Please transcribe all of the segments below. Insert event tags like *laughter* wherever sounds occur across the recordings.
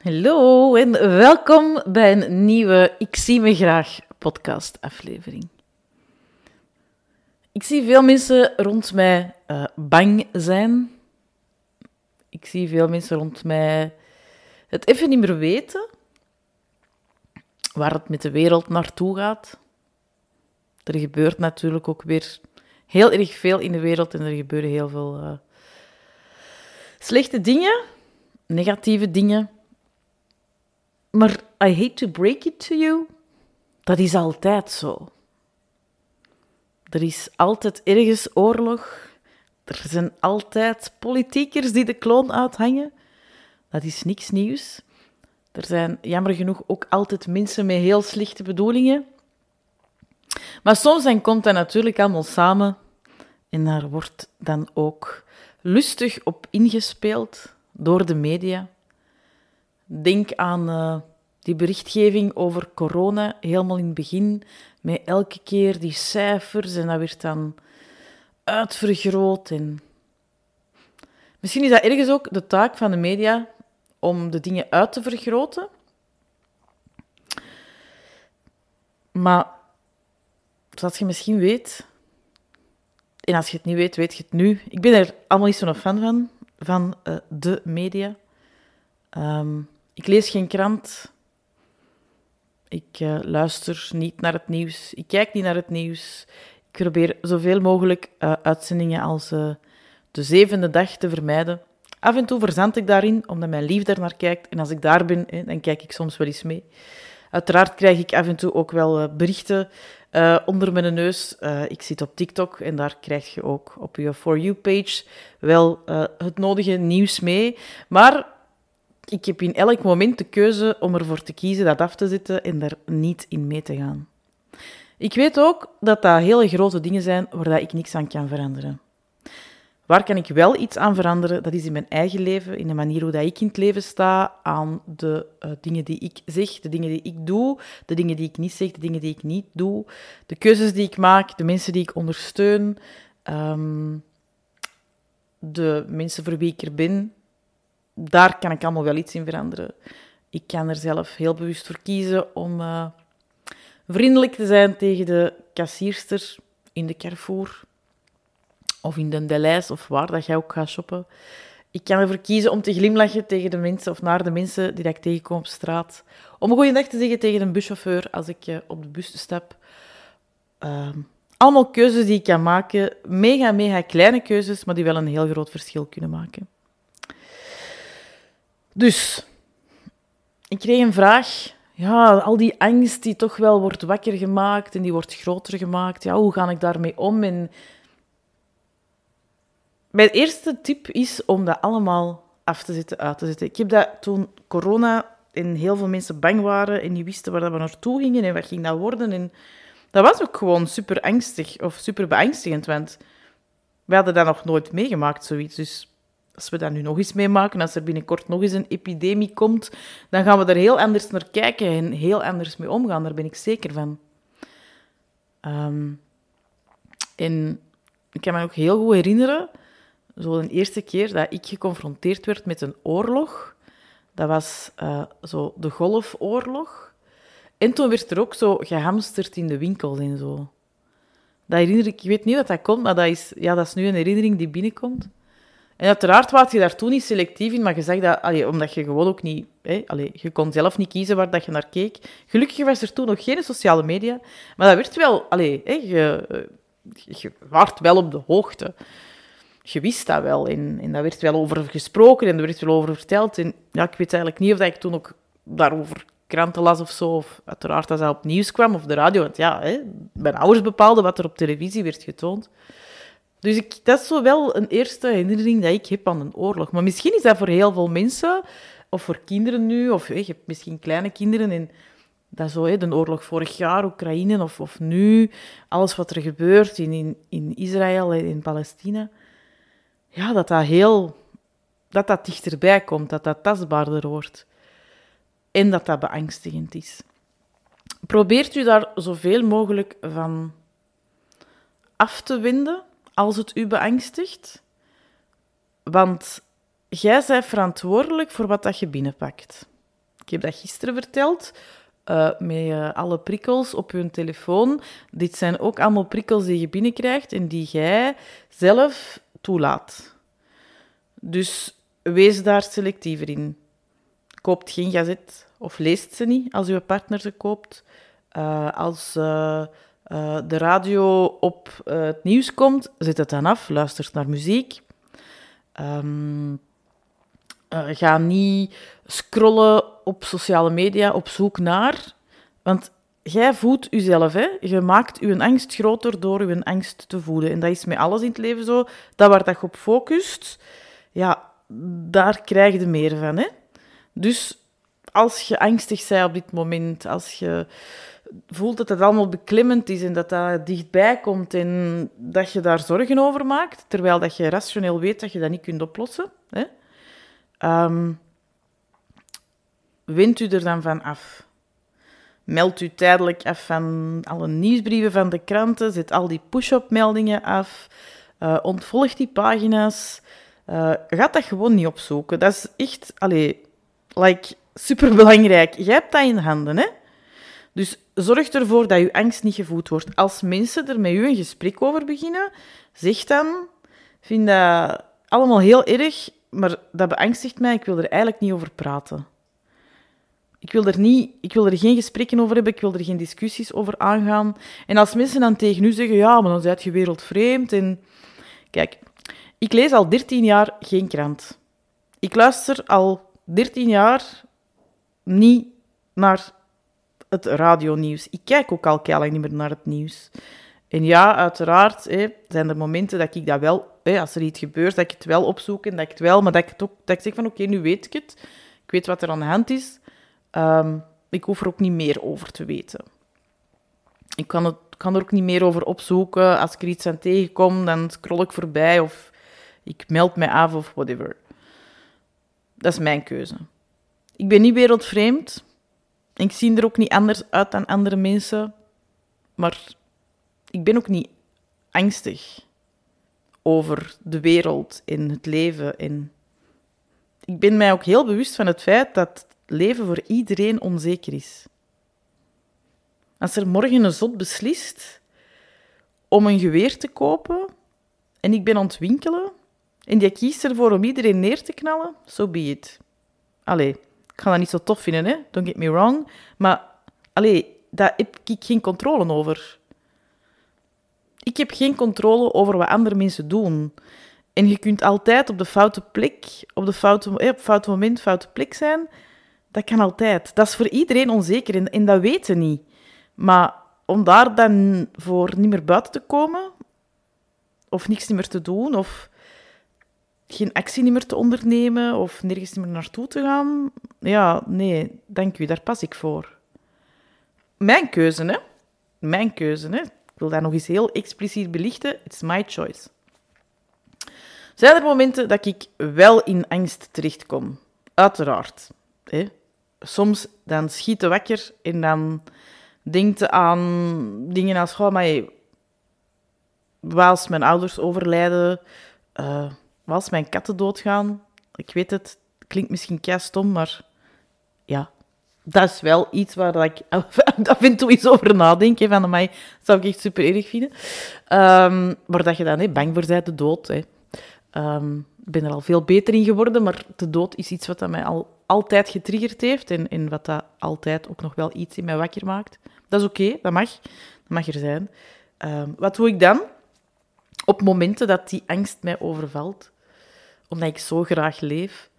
Hallo en welkom bij een nieuwe Ik zie me graag podcast aflevering. Ik zie veel mensen rond mij uh, bang zijn. Ik zie veel mensen rond mij het even niet meer weten waar het met de wereld naartoe gaat. Er gebeurt natuurlijk ook weer heel erg veel in de wereld en er gebeuren heel veel uh, slechte dingen, negatieve dingen. Maar I hate to break it to you, dat is altijd zo. Er is altijd ergens oorlog. Er zijn altijd politiekers die de kloon uithangen. Dat is niks nieuws. Er zijn jammer genoeg ook altijd mensen met heel slechte bedoelingen. Maar soms dan komt dat natuurlijk allemaal samen en daar wordt dan ook lustig op ingespeeld door de media. Denk aan uh, die berichtgeving over corona, helemaal in het begin, met elke keer die cijfers en dat werd dan uitvergroot. En... Misschien is dat ergens ook de taak van de media om de dingen uit te vergroten. Maar zoals je misschien weet, en als je het niet weet, weet je het nu. Ik ben er allemaal niet zo'n fan van, van uh, de media. Um, ik lees geen krant. Ik uh, luister niet naar het nieuws. Ik kijk niet naar het nieuws. Ik probeer zoveel mogelijk uh, uitzendingen als uh, de zevende dag te vermijden. Af en toe verzand ik daarin, omdat mijn lief daar naar kijkt. En als ik daar ben, dan kijk ik soms wel eens mee. Uiteraard krijg ik af en toe ook wel berichten onder mijn neus. ik zit op TikTok en daar krijg je ook op je For You-page wel het nodige nieuws mee. Maar ik heb in elk moment de keuze om ervoor te kiezen dat af te zetten en daar niet in mee te gaan. Ik weet ook dat dat hele grote dingen zijn waar dat ik niks aan kan veranderen. Waar kan ik wel iets aan veranderen? Dat is in mijn eigen leven, in de manier hoe dat ik in het leven sta, aan de uh, dingen die ik zeg, de dingen die ik doe, de dingen die ik niet zeg, de dingen die ik niet doe, de keuzes die ik maak, de mensen die ik ondersteun, um, de mensen voor wie ik er ben, daar kan ik allemaal wel iets in veranderen. Ik kan er zelf heel bewust voor kiezen om uh, vriendelijk te zijn tegen de kassierster in de Carrefour of in de Deleis of waar dat jij ook gaat shoppen. Ik kan ervoor kiezen om te glimlachen tegen de mensen of naar de mensen die ik tegenkom op straat. Om een goede dag te zeggen tegen een buschauffeur als ik uh, op de bus stap. Uh, allemaal keuzes die ik kan maken. Mega, mega kleine keuzes, maar die wel een heel groot verschil kunnen maken. Dus, ik kreeg een vraag. Ja, al die angst die toch wel wordt wakker gemaakt en die wordt groter gemaakt. Ja, hoe ga ik daarmee om? En mijn eerste tip is om dat allemaal af te zetten, uit te zetten. Ik heb dat toen corona en heel veel mensen bang waren en niet wisten waar we naartoe gingen en wat ging dat worden. En dat was ook gewoon super angstig of super beangstigend, want we hadden dat nog nooit meegemaakt, zoiets. Dus als we dat nu nog eens meemaken, als er binnenkort nog eens een epidemie komt, dan gaan we er heel anders naar kijken en heel anders mee omgaan. Daar ben ik zeker van. Um, en ik kan me ook heel goed herinneren, zo de eerste keer dat ik geconfronteerd werd met een oorlog. Dat was uh, zo de Golfoorlog. En toen werd er ook zo gehamsterd in de winkels en zo. Dat herinner ik, ik weet niet wat dat komt, maar dat is, ja, dat is nu een herinnering die binnenkomt. En uiteraard was je daar toen niet selectief in, maar je zag dat, allee, omdat je gewoon ook niet... Hè, je kon zelf niet kiezen waar dat je naar keek. Gelukkig was er toen nog geen sociale media, maar dat werd wel... Allee, hè, je, je waart wel op de hoogte. Je wist dat wel en, en daar werd wel over gesproken en er werd wel over verteld. En ja, ik weet eigenlijk niet of ik toen ook daarover kranten las of zo, of uiteraard als dat op nieuws kwam of de radio. Want ja, hè, mijn ouders bepaalden wat er op televisie werd getoond. Dus ik, dat is zo wel een eerste herinnering dat ik heb aan een oorlog. Maar misschien is dat voor heel veel mensen, of voor kinderen nu, of je hebt misschien kleine kinderen en dat zo, hè, de oorlog vorig jaar, Oekraïne, of, of nu, alles wat er gebeurt in, in, in Israël en in Palestina. Ja, dat dat heel, dat dat dichterbij komt, dat dat tastbaarder wordt. En dat dat beangstigend is. Probeert u daar zoveel mogelijk van af te wenden als het u beangstigt. Want jij bent verantwoordelijk voor wat dat je binnenpakt. Ik heb dat gisteren verteld. Uh, met uh, alle prikkels op je telefoon. Dit zijn ook allemaal prikkels die je binnenkrijgt en die jij zelf toelaat. Dus wees daar selectiever in. Koopt geen gazet of leest ze niet als uw partner ze koopt. Uh, als de radio op het nieuws komt, zet het dan af, luistert naar muziek. Um, ga niet scrollen op sociale media op zoek naar. Want jij voedt jezelf. Hè? Je maakt je angst groter door je angst te voeden. En dat is met alles in het leven zo. Dat waar dat je op focust, ja, daar krijg je meer van. Hè? Dus als je angstig bent op dit moment, als je voelt dat het allemaal beklimmend is en dat dat dichtbij komt en dat je daar zorgen over maakt, terwijl dat je rationeel weet dat je dat niet kunt oplossen, hè? Um, wint u er dan van af. Meld u tijdelijk af van alle nieuwsbrieven van de kranten, zet al die push-up meldingen af, uh, ontvolg die pagina's. Uh, gaat dat gewoon niet opzoeken. Dat is echt, allee, like, superbelangrijk. Jij hebt dat in handen, hè? Dus zorg ervoor dat je angst niet gevoed wordt. Als mensen er met u een gesprek over beginnen, zeg dan: vind dat allemaal heel erg, maar dat beangstigt mij, ik wil er eigenlijk niet over praten. Ik wil, er niet, ik wil er geen gesprekken over hebben, ik wil er geen discussies over aangaan. En als mensen dan tegen u zeggen, ja, maar dan zijt je wereldvreemd. En... Kijk, ik lees al 13 jaar geen krant. Ik luister al 13 jaar niet naar het radionieuws. Ik kijk ook al lang niet meer naar het nieuws. En ja, uiteraard hè, zijn er momenten dat ik dat wel, hè, als er iets gebeurt, dat ik het wel opzoek en dat ik het wel, maar dat ik, het ook, dat ik zeg van oké, nu weet ik het. Ik weet wat er aan de hand is. Ehm, ik hoef er ook niet meer over te weten. Ik kan, het, kan er ook niet meer over opzoeken. Als ik er iets aan tegenkom, dan scroll ik voorbij of ik meld mij af of whatever. Dat is mijn keuze. Ik ben niet wereldvreemd. Ik zie er ook niet anders uit dan andere mensen. Maar ik ben ook niet angstig over de wereld en het leven. En ik ben mij ook heel bewust van het feit dat leven voor iedereen onzeker is. Als er morgen een zot beslist om een geweer te kopen en ik ben aan het winkelen en die kiest ervoor om iedereen neer te knallen, zo so be it. Allee, ik ga dat niet zo tof vinden, hè? don't get me wrong, maar allee, daar heb ik geen controle over. Ik heb geen controle over wat andere mensen doen. En je kunt altijd op de foute plek, op de foute, op het foute moment, foute plek zijn. Dat kan altijd. Dat is voor iedereen onzeker en, en dat weten niet. Maar om daar dan voor niet meer buiten te komen, of niks meer te doen, of geen actie meer te ondernemen, of nergens meer naartoe te gaan, ja, nee, dank u, daar pas ik voor. Mijn keuze, hè? Mijn keuze, hè? Ik wil dat nog eens heel expliciet belichten. It's my choice. Zijn er momenten dat ik wel in angst terechtkom? Uiteraard. Hè? soms dan schiet je wakker en dan denkt aan dingen als, goh, maar als mijn ouders overlijden, uh, als mijn katten doodgaan, ik weet het, klinkt misschien stom, maar ja, dat is wel iets waar ik *laughs* af en toe eens over nadenk. van, mij zou ik echt super erg vinden. Um, maar dat je dan hè, bang voor bent, de dood. Hè. Um, ik ben er al veel beter in geworden, maar de dood is iets wat mij al altijd getriggerd heeft en, en wat dat altijd ook nog wel iets in mij wakker maakt. Dat is oké, dat mag. Dat mag er zijn. Um, wat doe ik dan? Op momenten dat die angst mij overvalt, omdat ik zo graag leef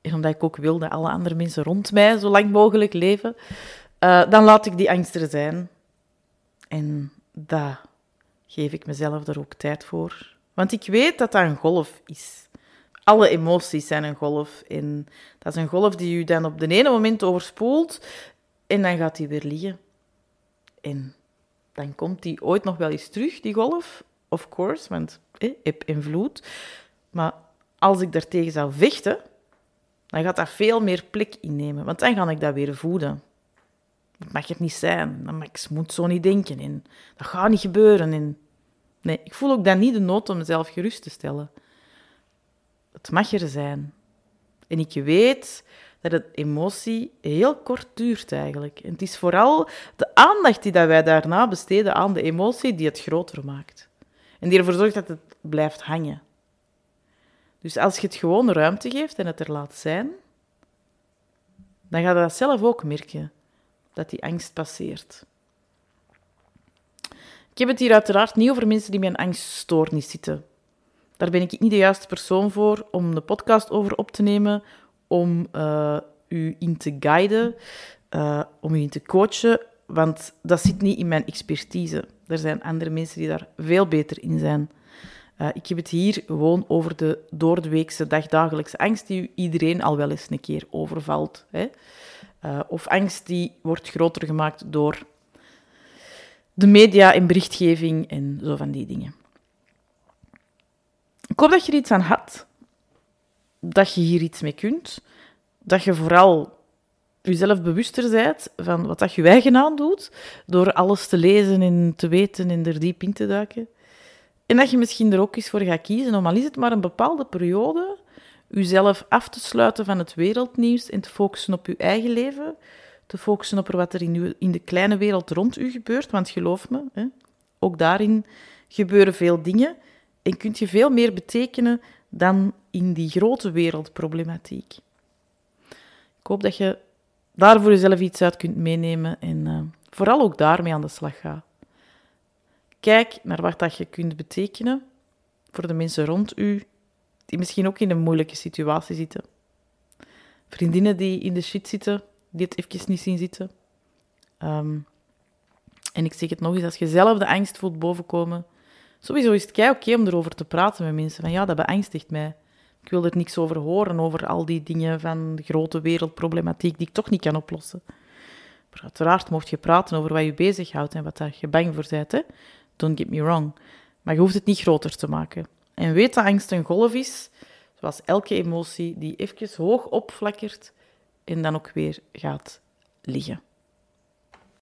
en omdat ik ook wil dat alle andere mensen rond mij zo lang mogelijk leven, uh, dan laat ik die angst er zijn. En daar geef ik mezelf er ook tijd voor. Want ik weet dat dat een golf is alle emoties zijn een golf. En dat is een golf die u dan op de ene moment overspoelt en dan gaat die weer liggen. En dan komt die ooit nog wel eens terug, die golf, of course, want eh, heb invloed. Maar als ik daartegen zou vechten, dan gaat dat veel meer plek innemen, want dan ga ik dat weer voeden. Dat mag er niet zijn, dan mag ik moet zo niet denken en dat gaat niet gebeuren. En nee, ik voel ook dan niet de nood om mezelf gerust te stellen. Het mag er zijn. En ik weet dat een emotie heel kort duurt eigenlijk. En het is vooral de aandacht die dat wij daarna besteden aan de emotie die het groter maakt. En die ervoor zorgt dat het blijft hangen. Dus als je het gewoon ruimte geeft en het er laat zijn, dan ga je dat zelf ook merken, dat die angst passeert. Ik heb het hier uiteraard niet over mensen die met een angststoornis zitten. Daar ben ik niet de juiste persoon voor om de podcast over op te nemen, om uh, u in te guiden, uh, om u in te coachen, want dat zit niet in mijn expertise. Er zijn andere mensen die daar veel beter in zijn. Uh, ik heb het hier gewoon over de doordeweekse dagdagelijkse angst die iedereen al wel eens een keer overvalt. Hè? Uh, of angst die wordt groter gemaakt door de media en berichtgeving en zo van die dingen. Ik hoop dat je er iets aan had, dat je hier iets mee kunt, dat je vooral jezelf bewuster bent van wat dat je eigen doet, door alles te lezen en te weten en er diep in te duiken. En dat je misschien er ook eens voor gaat kiezen om al is het maar een bepaalde periode, jezelf af te sluiten van het wereldnieuws en te focussen op je eigen leven, te focussen op wat er in, in de kleine wereld rond u gebeurt. Want geloof me, hè, ook daarin gebeuren veel dingen en kunt je veel meer betekenen dan in die grote wereldproblematiek. Ik hoop dat je daar voor jezelf iets uit kunt meenemen en uh, vooral ook daarmee aan de slag gaat. Kijk naar wat dat je kunt betekenen voor de mensen rond u, die misschien ook in een moeilijke situatie zitten. Vriendinnen die in de shit zitten, die het even niet zien zitten. Um, en ik zeg het nog eens, als je zelf de angst voelt bovenkomen, sowieso is het kei oké om erover te praten met mensen. Van ja, dat beangstigt mij. Ik wil er niks over horen, over al die dingen van de grote wereldproblematiek die ik toch niet kan oplossen. Maar uiteraard mocht je praten over wat je bezighoudt en wat daar je bang voor bent. Hè? Don't get me wrong. Maar je hoeft het niet groter te maken. En weet dat angst een golf is, zoals elke emotie die even hoog opflakkert en dan ook weer gaat liggen.